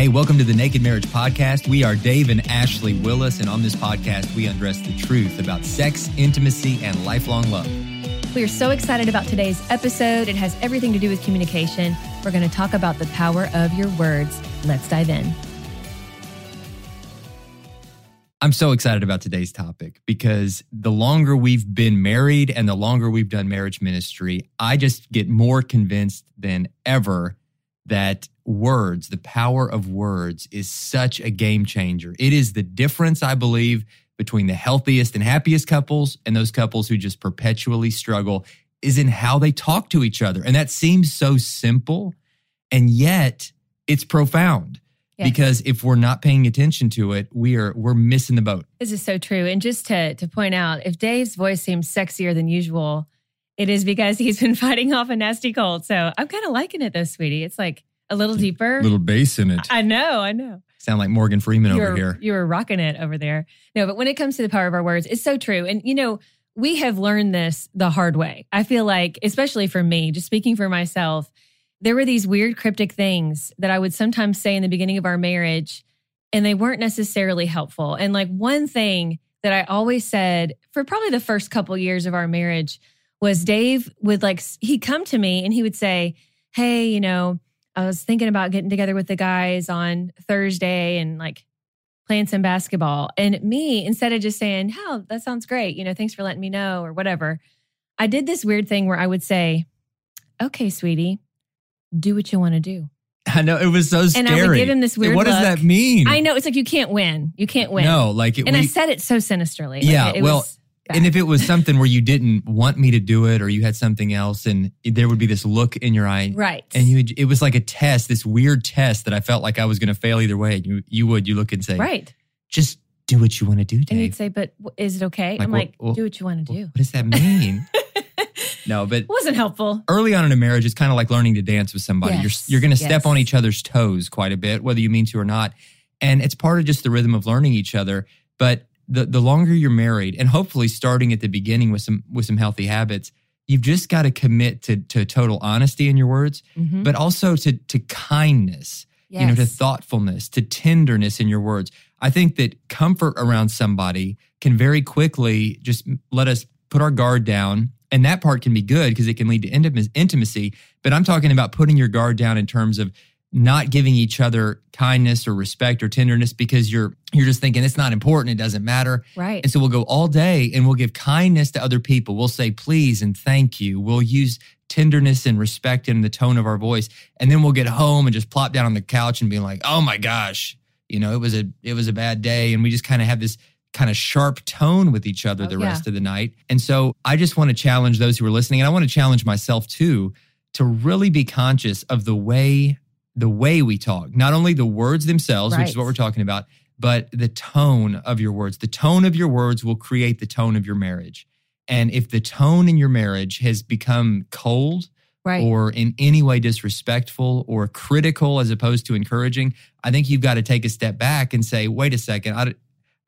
Hey, welcome to the Naked Marriage Podcast. We are Dave and Ashley Willis, and on this podcast, we undress the truth about sex, intimacy, and lifelong love. We are so excited about today's episode. It has everything to do with communication. We're going to talk about the power of your words. Let's dive in. I'm so excited about today's topic because the longer we've been married and the longer we've done marriage ministry, I just get more convinced than ever that words, the power of words, is such a game changer. It is the difference, I believe, between the healthiest and happiest couples and those couples who just perpetually struggle is in how they talk to each other. And that seems so simple, and yet it's profound. Yes. Because if we're not paying attention to it, we are we're missing the boat. This is so true. And just to, to point out, if Dave's voice seems sexier than usual, it is because he's been fighting off a nasty cold. So I'm kind of liking it though, sweetie. It's like a little deeper. A Little bass in it. I know, I know. Sound like Morgan Freeman you over were, here. You were rocking it over there. No, but when it comes to the power of our words, it's so true. And you know, we have learned this the hard way. I feel like, especially for me, just speaking for myself, there were these weird cryptic things that I would sometimes say in the beginning of our marriage, and they weren't necessarily helpful. And like one thing that I always said for probably the first couple years of our marriage was Dave would like he'd come to me and he would say, "Hey, you know, I was thinking about getting together with the guys on Thursday and like playing some basketball." And me, instead of just saying, "How that sounds great," you know, thanks for letting me know or whatever, I did this weird thing where I would say, "Okay, sweetie, do what you want to do." I know it was so scary. And I would give him this weird What does look. that mean? I know it's like you can't win. You can't win. No, like it, was. and I said it so sinisterly. Like, Yeah, it, it well, was bad. and if it was something where you didn't want me to do it, or you had something else, and there would be this look in your eye, right, and you, would- it was like a test, this weird test that I felt like I was going to fail either way. You, you would, you look and say, right, just do what you want to do, and you'd say, "But is it okay?" Like, I'm what- like, what- "Do what you want to do." what does that mean? no, but It wasn't helpful. early on in a marriage, it's kind of like learning to dance with somebody. Yes, You're you're going to step on each other's toes quite a bit, whether you mean to or not, and it's part of just the rhythm of learning each other. But the the longer you're married, and hopefully starting at the beginning with some with some healthy habits, you've just got to commit to to total honesty in your words, Mhm. but also to to kindness. You know, to thoughtfulness, to tenderness in your words. I think that comfort around somebody can very quickly just let us put our guard down. And that part can be good because it can lead to intim- intimacy. But I'm talking about putting your guard down in terms of not giving each other kindness or respect or tenderness because you're you're just thinking it's not important, it doesn't matter. right. And so we'll go all day and we'll give kindness to other people. We'll say please and thank you. We'll use tenderness and respect in the tone of our voice. And then we'll get home and just plop down on the couch and be like, "Oh my gosh, you know, it was a it was a bad day." And we just kind of have this kind of sharp tone with each other Oh, the yeah. rest of the night. And so I just want to challenge those who are listening and I want to challenge myself too to really be conscious of the way the way we talk. Not only the words themselves, which is what we're talking about, but the tone of your words. The tone of your words will create the tone of your marriage. And if the tone in your marriage has become cold right. or in any way disrespectful or critical as opposed to encouraging, I think you've got to take a step back and say, wait a second, I, don't-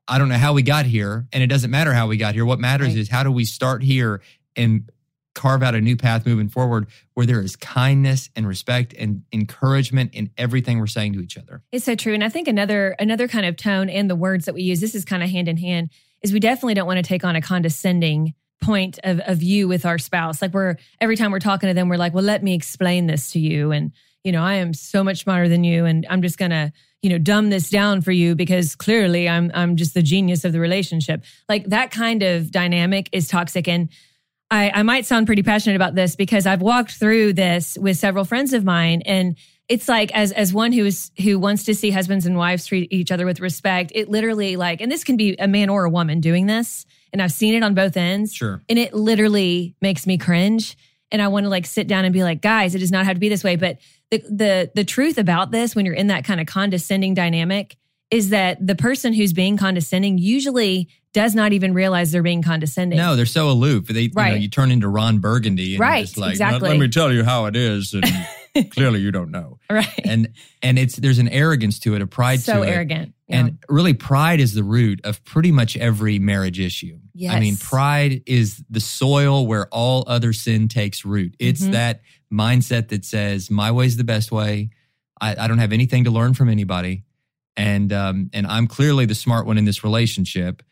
I don't know how we got here. And it doesn't matter how we got here. What matters Right. is how do we start here and carve out a new path moving forward where there is kindness and respect and encouragement in everything we're saying to each other. It's so true. And I think another another kind of tone and the words that we use, this is kind of hand in hand, is we definitely don't want to take on a condescending point of, of view with our spouse. Like we're every time we're talking to them, we're like, well, let me explain this to you. And, you know, I am so much smarter than you. And I'm just gonna, you know, dumb this down for you because clearly I'm I'm just the genius of the relationship. Like that kind of dynamic is toxic. And I, I might sound pretty passionate about this because I've walked through this with several friends of mine and it's like as as one who is who wants to see husbands and wives treat each other with respect it literally like and this can be a man or a woman doing this and i've seen it on both ends Sure. and it literally makes me cringe and i want to like sit down and be like guys it does not have to be this way but the the the truth about this when you're in that kind of condescending dynamic is that the person who's being condescending usually does not even realize they're being condescending No, they're so aloof. They, you, know, Right. you turn into Ron Burgundy, Right, just like, exactly. Let me tell you how it is, and clearly you don't know. right And and it's there's an arrogance to it, a pride so to it, arrogant Yeah. and really pride is the root of pretty much every marriage issue. Yes. I mean, pride is the soil where all other sin takes root. It's Mhm. that mindset that says my way's the best way. I, I don't have anything to learn from anybody, and um, and I'm clearly the smart one in this relationship.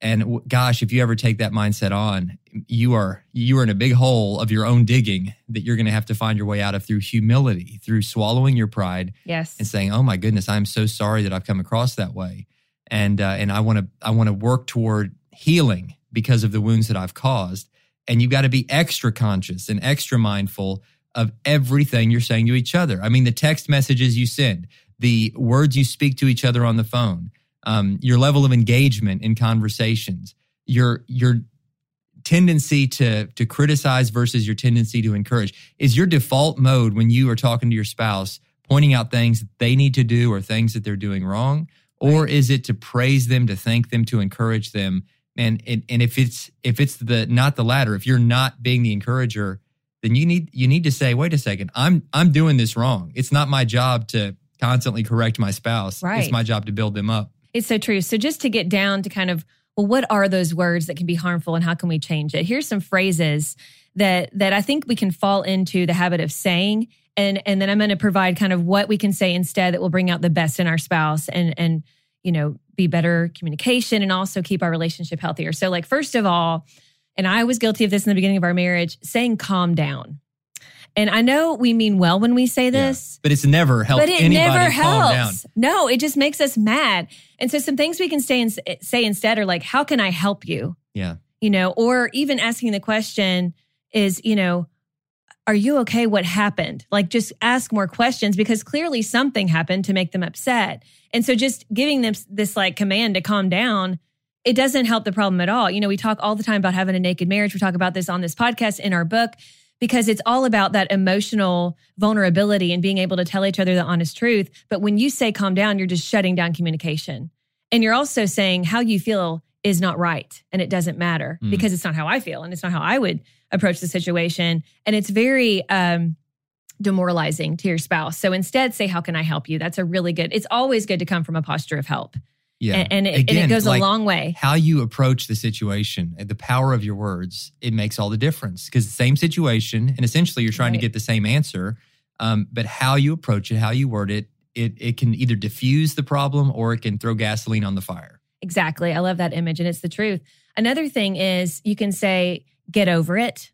And w- gosh, if you ever take that mindset on, you are you are in a big hole of your own digging that you're going to have to find your way out of through humility, through swallowing your pride yes and saying, "Oh my goodness, I'm so sorry that I've come across that way," and uh, and I want to I want to work toward healing because of the wounds that I've caused. And you've got to be extra conscious and extra mindful of everything you're saying to each other. I mean, the text messages you send, the words you speak to each other on the phone, um, your level of engagement in conversations, your your tendency to to criticize versus your tendency to encourage. Is your default mode when you are talking to your spouse pointing out things that they need to do or things that they're doing wrong? Or is it to praise them to thank them to encourage them? And and, and if it's if it's the not the latter if you're not being the encourager then you need you need to say wait a second. I'm i'm doing this wrong. It's not my job to constantly correct my spouse. Right. it's my job to build them up It's so true. So just to get down to kind of, well, what are those words that can be harmful and how can we change it? Here's some phrases that that I think we can fall into the habit of saying. And and then I'm going to provide kind of what we can say instead that will bring out the best in our spouse and and you know, be better communication and also keep our relationship healthier. So like first of all, and I was guilty of this in the beginning of our marriage, saying calm down. And I know we mean well when we say Yeah. this, but it's never helped but it anybody never helps. No, it just makes us mad. And so some things we can say and say instead are like, "How can I help you?" yeah You know, or even asking the question is, you know, "Are you okay? What happened?" Like just ask more questions because clearly something happened to make them upset. And so just giving them this like command to calm down it doesn't help the problem at all. You know, we talk all the time about having a naked marriage. We talk about this on this podcast in our book because it's all about that emotional vulnerability and being able to tell each other the honest truth. But when you say calm down, you're just shutting down communication. And you're also saying how you feel is not right and it doesn't matter Mm. because it's not how I feel and it's not how I would approach the situation. And it's very um demoralizing to your spouse. So instead say how can I help you? That's a really good. It's always good to come from a posture of help. Yeah And, and, it, and it goes like, a long way. how you approach the situation, the power of your words, it makes all the difference. Because the same situation, and essentially you're trying Right. to get the same answer, um, but how you approach it, how you word it, it it can either diffuse the problem or it can throw gasoline on the fire. Exactly. I love that image and it's the truth. Another thing is you can say, get over it.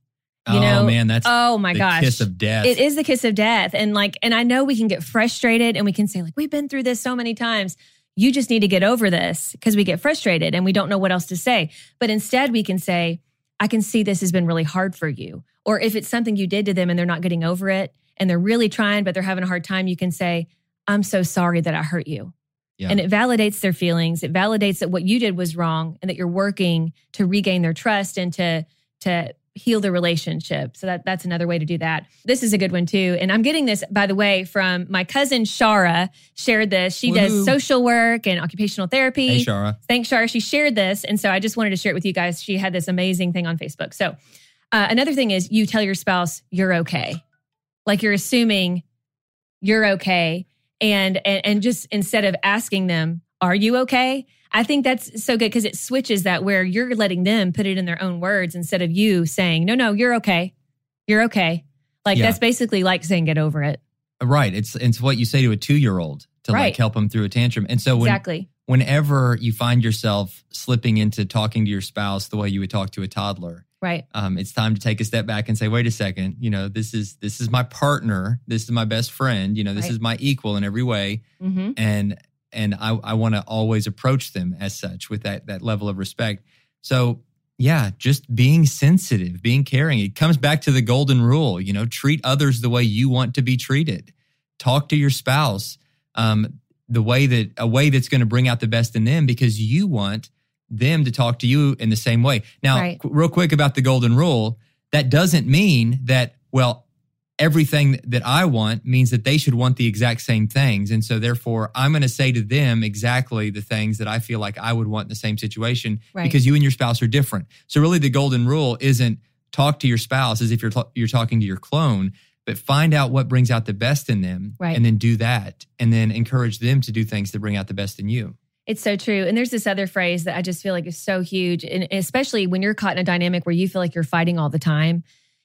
You oh know, man, that's Oh my the gosh. kiss of death. It is the kiss of death. And like, and I know we can get frustrated and we can say, like, we've been through this so many times. You just need to get over this because we get frustrated and we don't know what else to say. But instead, we can say, I can see this has been really hard for you. Or if it's something you did to them and they're not getting over it and they're really trying, but they're having a hard time, you can say, I'm so sorry that I hurt you. Yeah. And it validates their feelings. It validates that what you did was wrong and that you're working to regain their trust and to to heal the relationship. So that that's another way to do that. This is a good one too. And I'm getting this by the way from my cousin Shara shared this. She Woohoo. does social work and occupational therapy. hey Shara. Thanks, Shara. She shared this. And so I just wanted to share it with you guys. She had this amazing thing on Facebook. So uh, another thing is you tell your spouse you're okay. Like you're assuming you're okay. And, and, and just instead of asking them, are you okay? I think that's so good because it switches that where you're letting them put it in their own words instead of you saying, no, no, you're okay. You're okay. Like Yeah. that's basically like saying get over it. Right. It's it's what you say to a two year old to like help them through a tantrum. And so when exactly. whenever you find yourself slipping into talking to your spouse the way you would talk to a toddler, Right. Um, it's time to take a step back and say, wait a second, you know, this is this is my partner, this is my best friend, you know, this Right. is my equal in every way, Mm-hmm. and and I, I want to always approach them as such with that that level of respect. So yeah, just being sensitive, being caring. It comes back to the golden rule, you know, treat others the way you want to be treated. Talk to your spouse um, the way that a way that's going to bring out the best in them because you want them to talk to you in the same way. Now, Right. qu- real quick about the golden rule, that doesn't mean that well everything that I want means that they should want the exact same things. And so therefore I'm going to say to them exactly the things that I feel like I would want in the same situation Right. because you and your spouse are different. So really the golden rule isn't talk to your spouse as if you're ta- you're talking to your clone, but find out what brings out the best in them Right. and then do that and then encourage them to do things that bring out the best in you. It's so true. And there's this other phrase that I just feel like is so huge. And especially when you're caught in a dynamic where you feel like you're fighting all the time,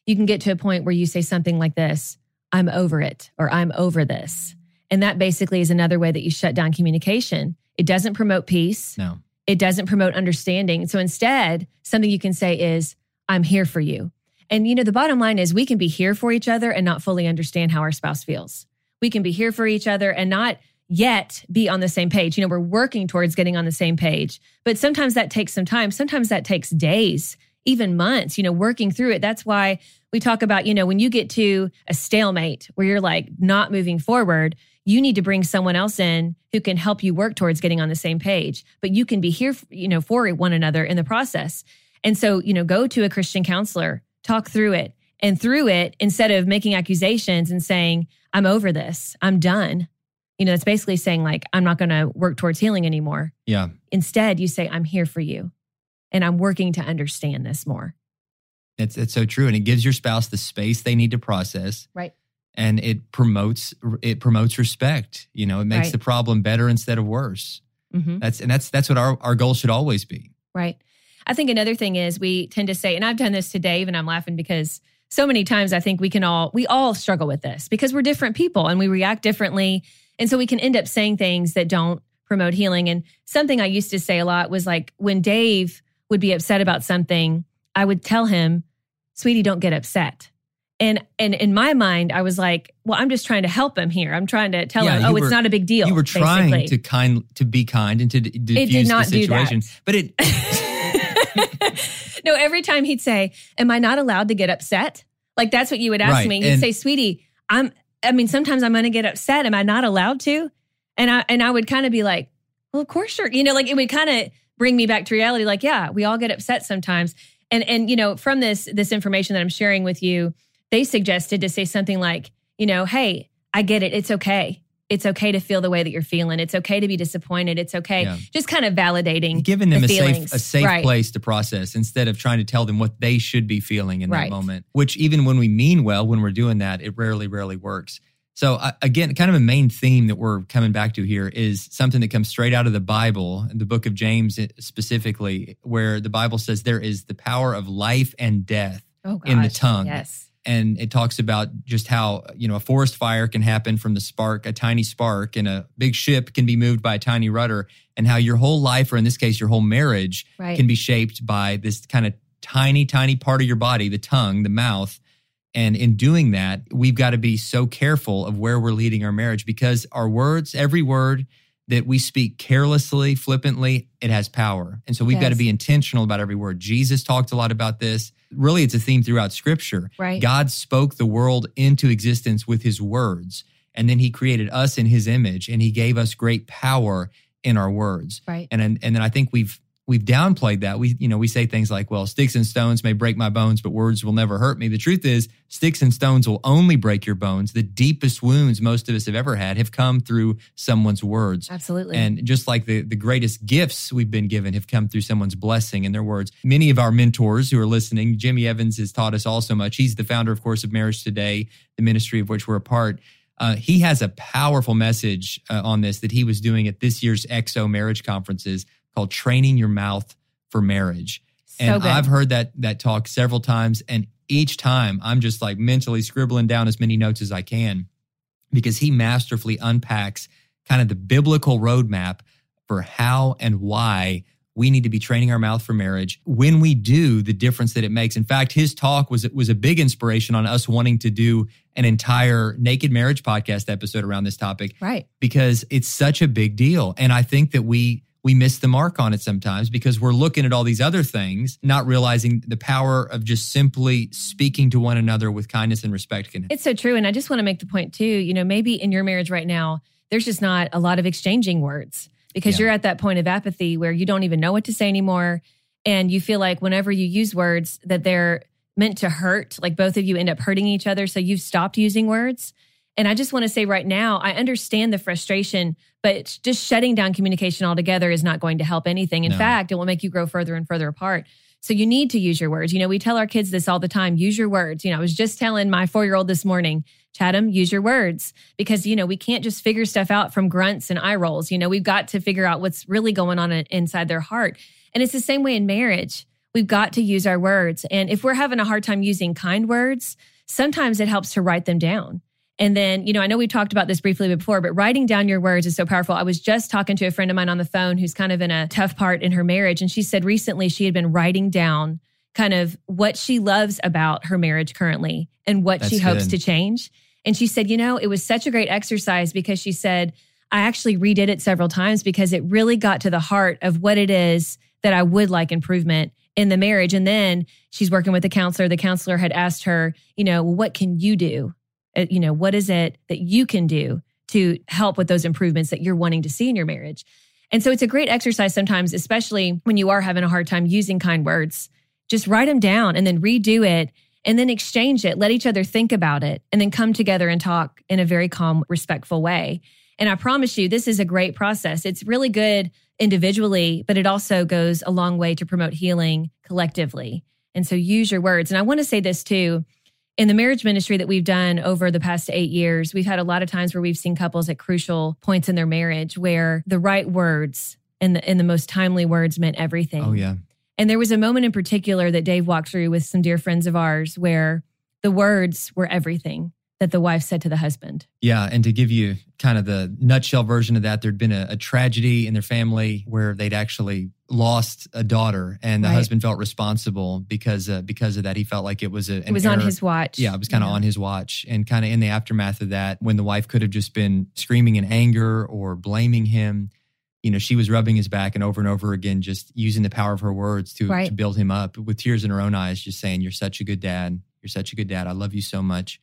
you can get to a point where you say something like this I'm over it, or I'm over this. And that basically is another way that you shut down communication. It doesn't promote peace, No. it doesn't promote understanding. So instead, something you can say is, I'm here for you. And you know, the bottom line is we can be here for each other and not fully understand how our spouse feels. We can be here for each other and not yet be on the same page. You know, we're working towards getting on the same page, but sometimes that takes some time. Sometimes that takes days, even months, you know, working through it. That's why we talk about, you know, when you get to a stalemate where you're like not moving forward, you need to bring someone else in who can help you work towards getting on the same page. But you can be here, you know, for one another in the process. And so, you know, go to a Christian counselor, talk through it. And through it, instead of making accusations and saying, I'm over this, I'm done, you know, that's basically saying, like, I'm not going to work towards healing anymore. Yeah. Instead, you say, I'm here for you and I'm working to understand this more. It's it's so true, and it gives your spouse the space they need to process, Right. and it promotes it promotes respect. You know, it makes Right. the problem better instead of worse. Mm-hmm. That's and that's that's what our our goal should always be. Right. I think another thing is we tend to say, and I've done this to Dave, and I'm laughing because so many times I think we can all, we all struggle with this because we're different people and we react differently. And so we can end up saying things that don't promote healing. And something I used to say a lot was like when Dave would be upset about something, I would tell him, sweetie, don't get upset. And and in my mind, I was like, well, I'm just trying to help him here. I'm trying to tell Yeah, him, oh, were- it's not a big deal. you were trying basically. to kind to be kind and to d- diffuse the situation, but it no, every time he'd say, Am I not allowed to get upset? Like that's what you would ask Right, me. You'd and- say, Sweetie, I'm I mean, sometimes I'm gonna get upset. Am I not allowed to? And I and I would kind of be like, Well, of course you're you know, like it would kind of bring me back to reality, like, yeah, we all get upset sometimes. And and you know, from this this information that I'm sharing with you, they suggested to say something like, you know, hey, I get it. It's okay. It's okay to feel the way that you're feeling. It's okay to be disappointed. It's okay. Yeah. Just kind of validating giving them the a safe a safe Right. place to process instead of trying to tell them what they should be feeling in Right. that moment. Which even when we mean well, when we're doing that, it rarely rarely works. So uh, again, kind of a main theme that we're coming back to here is something that comes straight out of the Bible, the book of James specifically, where the Bible says there is the power of life and death Oh, in the tongue. Yes. and it talks about just how you know a forest fire can happen from the spark a tiny spark and a big ship can be moved by a tiny rudder and how your whole life or in this case your whole marriage Right. can be shaped by this kind of tiny tiny part of your body the tongue the mouth and in doing that we've got to be so careful of where we're leading our marriage because our words every word that we speak carelessly flippantly it has power and so we've got to be intentional about every word jesus talked a lot about this really it's a theme throughout scripture Right. God spoke the world into existence with his words, and then he created us in his image, and he gave us great power in our words. Right. And and, and then I think we've we've downplayed that. We you know we say things like, "Well, sticks and stones may break my bones, but words will never hurt me." The truth is, sticks and stones will only break your bones. The deepest wounds most of us have ever had have come through someone's words. Absolutely. And just like the, the greatest gifts we've been given have come through someone's blessing and their words. Many of our mentors who are listening, Jimmy Evans has taught us all so much. He's the founder, of course, of Marriage Today, the ministry of which we're a part. Uh, he has a powerful message uh, on this that he was doing at this year's XO marriage conferences called Training Your Mouth for Marriage. and. I've heard that that talk several times, and each time I'm just like mentally scribbling down as many notes as I can because he masterfully unpacks kind of the biblical roadmap for how and why we need to be training our mouth for marriage. When we do, the difference that it makes. In fact, his talk was was a big inspiration on us wanting to do an entire naked marriage podcast episode around this topic. Right. Because it's such a big deal. And I think that we we miss the mark on it sometimes because we're looking at all these other things, not realizing the power of just simply speaking to one another with kindness and respect can. It's so true. And I just want to make the point too, you know, maybe in your marriage right now, there's just not a lot of exchanging words because yeah. you're at that point of apathy where you don't even know what to say anymore. And you feel like whenever you use words that they're meant to hurt, like both of you end up hurting each other. So you've stopped using words. And I just want to say right now, I understand the frustration, but just shutting down communication altogether is not going to help anything. In no. fact, it will make you grow further and further apart. So you need to use your words. You know, we tell our kids this all the time use your words. You know, I was just telling my four year old this morning, Chatham, use your words because, you know, we can't just figure stuff out from grunts and eye rolls. You know, we've got to figure out what's really going on inside their heart. And it's the same way in marriage. We've got to use our words. And if we're having a hard time using kind words, sometimes it helps to write them down. And then, you know, I know we talked about this briefly before, but writing down your words is so powerful. I was just talking to a friend of mine on the phone who's kind of in a tough part in her marriage. And she said recently she had been writing down kind of what she loves about her marriage currently and what That's she hopes good. to change. And she said, you know, it was such a great exercise because she said, I actually redid it several times because it really got to the heart of what it is that I would like improvement in the marriage. And then she's working with a counselor. The counselor had asked her, you know, well, what can you do? Uh, you know, what is it that you can do to help with those improvements that you're wanting to see in your marriage? And so it's a great exercise sometimes, especially when you are having a hard time using kind words. Just write them down and then redo it and then exchange it. Let each other think about it and then come together and talk in a very calm, respectful way. And I promise you, this is a great process. It's really good individually, but it also goes a long way to promote healing collectively. And so use your words. And I want to say this too in the marriage ministry that we've done over the past eight years, we've had a lot of times where we've seen couples at crucial points in their marriage where the right words and the, and the most timely words meant everything. Oh, yeah. And there was a moment in particular that Dave walked through with some dear friends of ours where the words were everything that the wife said to the husband. Yeah. And to give you kind of the nutshell version of that, there'd been a, a tragedy in their family where they'd actually lost a daughter and the right. husband felt responsible because uh, because of that he felt like it was a, it was error. on his watch yeah it was kind of yeah. on his watch and kind of in the aftermath of that when the wife could have just been screaming in anger or blaming him you know she was rubbing his back and over and over again just using the power of her words to, right. to build him up with tears in her own eyes just saying you're such a good dad you're such a good dad i love you so much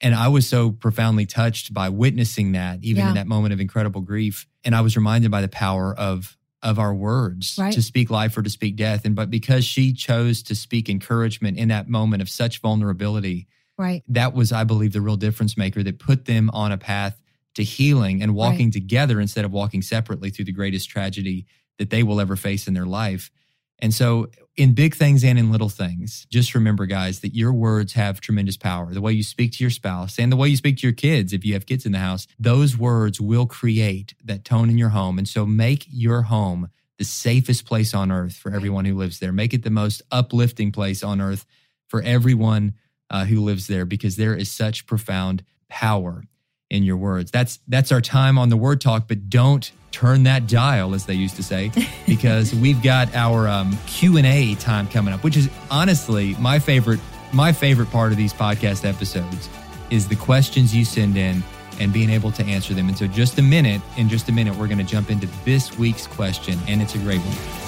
and I was so profoundly touched by witnessing that, even yeah. in that moment of incredible grief. And I was reminded by the power of of our words right. to speak life or to speak death. And but because she chose to speak encouragement in that moment of such vulnerability, right. that was, I believe, the real difference maker that put them on a path to healing and walking right. together instead of walking separately through the greatest tragedy that they will ever face in their life. And so, in big things and in little things, just remember, guys, that your words have tremendous power. The way you speak to your spouse and the way you speak to your kids, if you have kids in the house, those words will create that tone in your home. And so, make your home the safest place on earth for everyone who lives there. Make it the most uplifting place on earth for everyone uh, who lives there because there is such profound power in your words. That's that's our time on the word talk, but don't turn that dial, as they used to say, because we've got our um, Q and A time coming up, which is honestly my favorite. My favorite part of these podcast episodes is the questions you send in and being able to answer them. And so, just a minute, in just a minute, we're going to jump into this week's question, and it's a great one.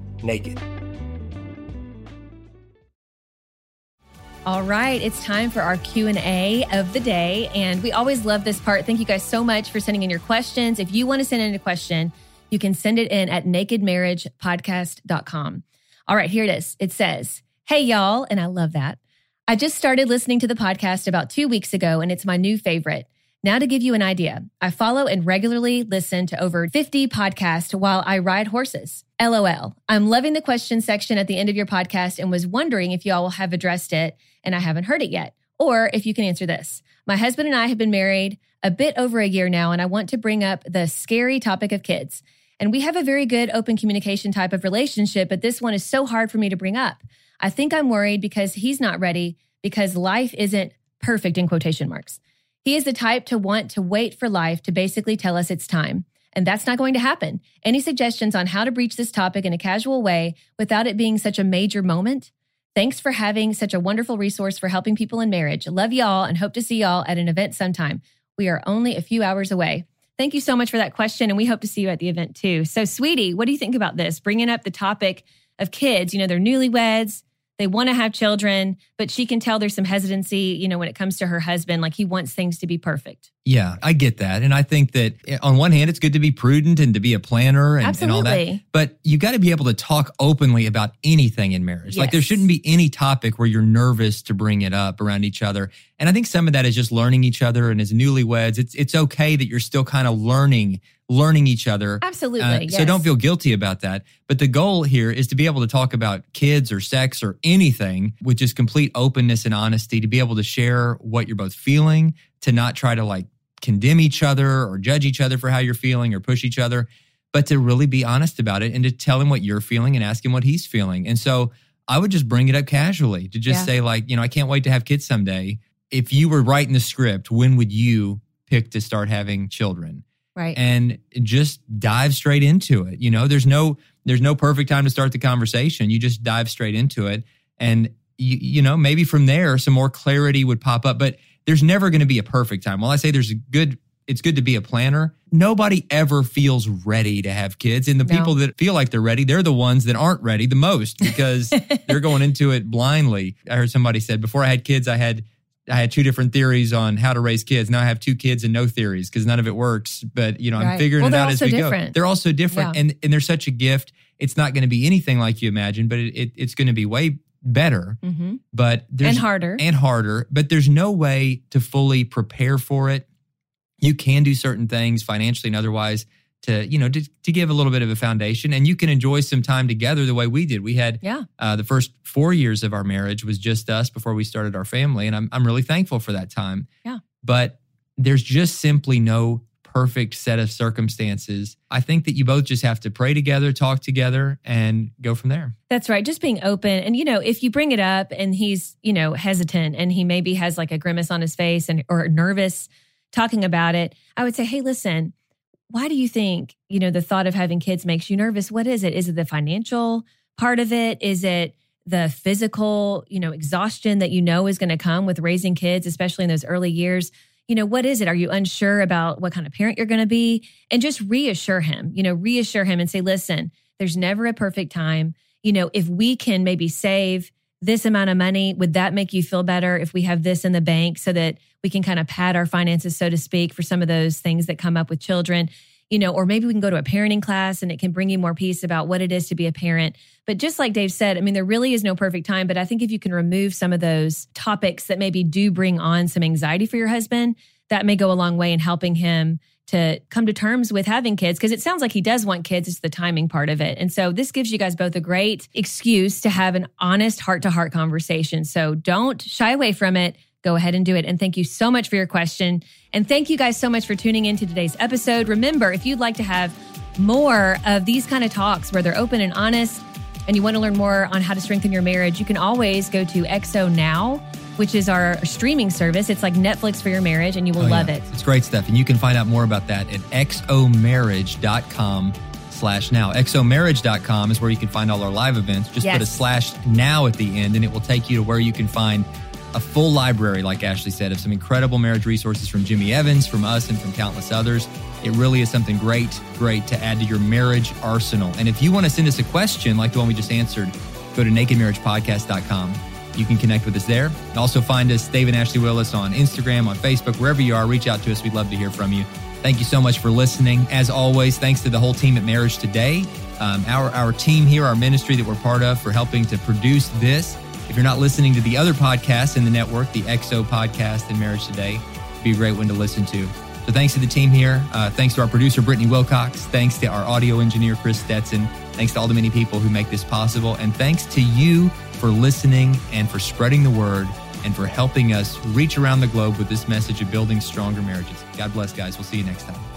naked. All right, it's time for our Q&A of the day and we always love this part. Thank you guys so much for sending in your questions. If you want to send in a question, you can send it in at nakedmarriagepodcast.com. All right, here it is. It says, "Hey y'all," and I love that. I just started listening to the podcast about 2 weeks ago and it's my new favorite. Now, to give you an idea, I follow and regularly listen to over 50 podcasts while I ride horses. LOL. I'm loving the question section at the end of your podcast and was wondering if y'all have addressed it and I haven't heard it yet. Or if you can answer this. My husband and I have been married a bit over a year now, and I want to bring up the scary topic of kids. And we have a very good open communication type of relationship, but this one is so hard for me to bring up. I think I'm worried because he's not ready because life isn't perfect in quotation marks. He is the type to want to wait for life to basically tell us it's time. And that's not going to happen. Any suggestions on how to breach this topic in a casual way without it being such a major moment? Thanks for having such a wonderful resource for helping people in marriage. Love y'all and hope to see y'all at an event sometime. We are only a few hours away. Thank you so much for that question. And we hope to see you at the event too. So, sweetie, what do you think about this? Bringing up the topic of kids, you know, they're newlyweds, they want to have children, but she can tell there's some hesitancy, you know, when it comes to her husband. Like he wants things to be perfect. Yeah, I get that. And I think that eh, on one hand, it's good to be prudent and to be a planner and, and all that. But you got to be able to talk openly about anything in marriage. Yes. Like there shouldn't be any topic where you're nervous to bring it up around each other. And I think some of that is just learning each other. And as newlyweds, it's it's okay that you're still kind of learning learning each other. Absolutely. Uh, yes. So don't feel guilty about that. But the goal here is to be able to talk about kids or sex or anything with just complete openness and honesty, to be able to share what you're both feeling, to not try to like condemn each other or judge each other for how you're feeling or push each other, but to really be honest about it and to tell him what you're feeling and ask him what he's feeling. And so I would just bring it up casually to just yeah. say, like, you know, I can't wait to have kids someday. If you were writing the script, when would you pick to start having children? Right. And just dive straight into it. You know, there's no there's no perfect time to start the conversation. You just dive straight into it. And you, you know, maybe from there some more clarity would pop up. But there's never going to be a perfect time. While I say there's a good it's good to be a planner. Nobody ever feels ready to have kids. And the no. people that feel like they're ready, they're the ones that aren't ready the most because they're going into it blindly. I heard somebody said before I had kids, I had I had two different theories on how to raise kids. Now I have two kids and no theories because none of it works. But you know, right. I'm figuring well, it out as we different. go. They're also different, yeah. and and they're such a gift. It's not going to be anything like you imagine, but it, it it's going to be way better. Mm-hmm. But there's and harder and harder. But there's no way to fully prepare for it. You can do certain things financially and otherwise to you know to, to give a little bit of a foundation and you can enjoy some time together the way we did we had yeah uh, the first four years of our marriage was just us before we started our family and I'm, I'm really thankful for that time yeah but there's just simply no perfect set of circumstances. I think that you both just have to pray together, talk together, and go from there. That's right. Just being open. And, you know, if you bring it up and he's, you know, hesitant and he maybe has like a grimace on his face and or nervous talking about it, I would say, hey, listen, why do you think, you know, the thought of having kids makes you nervous? What is it? Is it the financial part of it? Is it the physical, you know, exhaustion that you know is going to come with raising kids, especially in those early years? You know, what is it? Are you unsure about what kind of parent you're going to be? And just reassure him, you know, reassure him and say, listen, there's never a perfect time. You know, if we can maybe save this amount of money, would that make you feel better if we have this in the bank so that we can kind of pad our finances, so to speak, for some of those things that come up with children? You know, or maybe we can go to a parenting class and it can bring you more peace about what it is to be a parent. But just like Dave said, I mean, there really is no perfect time. But I think if you can remove some of those topics that maybe do bring on some anxiety for your husband, that may go a long way in helping him to come to terms with having kids because it sounds like he does want kids. It's the timing part of it. And so this gives you guys both a great excuse to have an honest heart to heart conversation. So don't shy away from it go ahead and do it. And thank you so much for your question. And thank you guys so much for tuning in to today's episode. Remember, if you'd like to have more of these kind of talks where they're open and honest, and you want to learn more on how to strengthen your marriage, you can always go to XO Now, which is our streaming service. It's like Netflix for your marriage, and you will oh, love yeah. it. It's great stuff. And you can find out more about that at xomarriage.com slash now. xomarriage.com is where you can find all our live events. Just yes. put a slash now at the end, and it will take you to where you can find a full library, like Ashley said, of some incredible marriage resources from Jimmy Evans, from us, and from countless others. It really is something great, great to add to your marriage arsenal. And if you want to send us a question like the one we just answered, go to nakedmarriagepodcast.com. You can connect with us there. Also find us, Dave and Ashley Willis, on Instagram, on Facebook, wherever you are. Reach out to us. We'd love to hear from you. Thank you so much for listening. As always, thanks to the whole team at Marriage Today, um, our, our team here, our ministry that we're part of, for helping to produce this. If you're not listening to the other podcasts in the network, the XO podcast and Marriage Today, be a great one to listen to. So thanks to the team here. Uh, thanks to our producer, Brittany Wilcox. Thanks to our audio engineer, Chris Stetson. Thanks to all the many people who make this possible. And thanks to you for listening and for spreading the word and for helping us reach around the globe with this message of building stronger marriages. God bless, guys. We'll see you next time.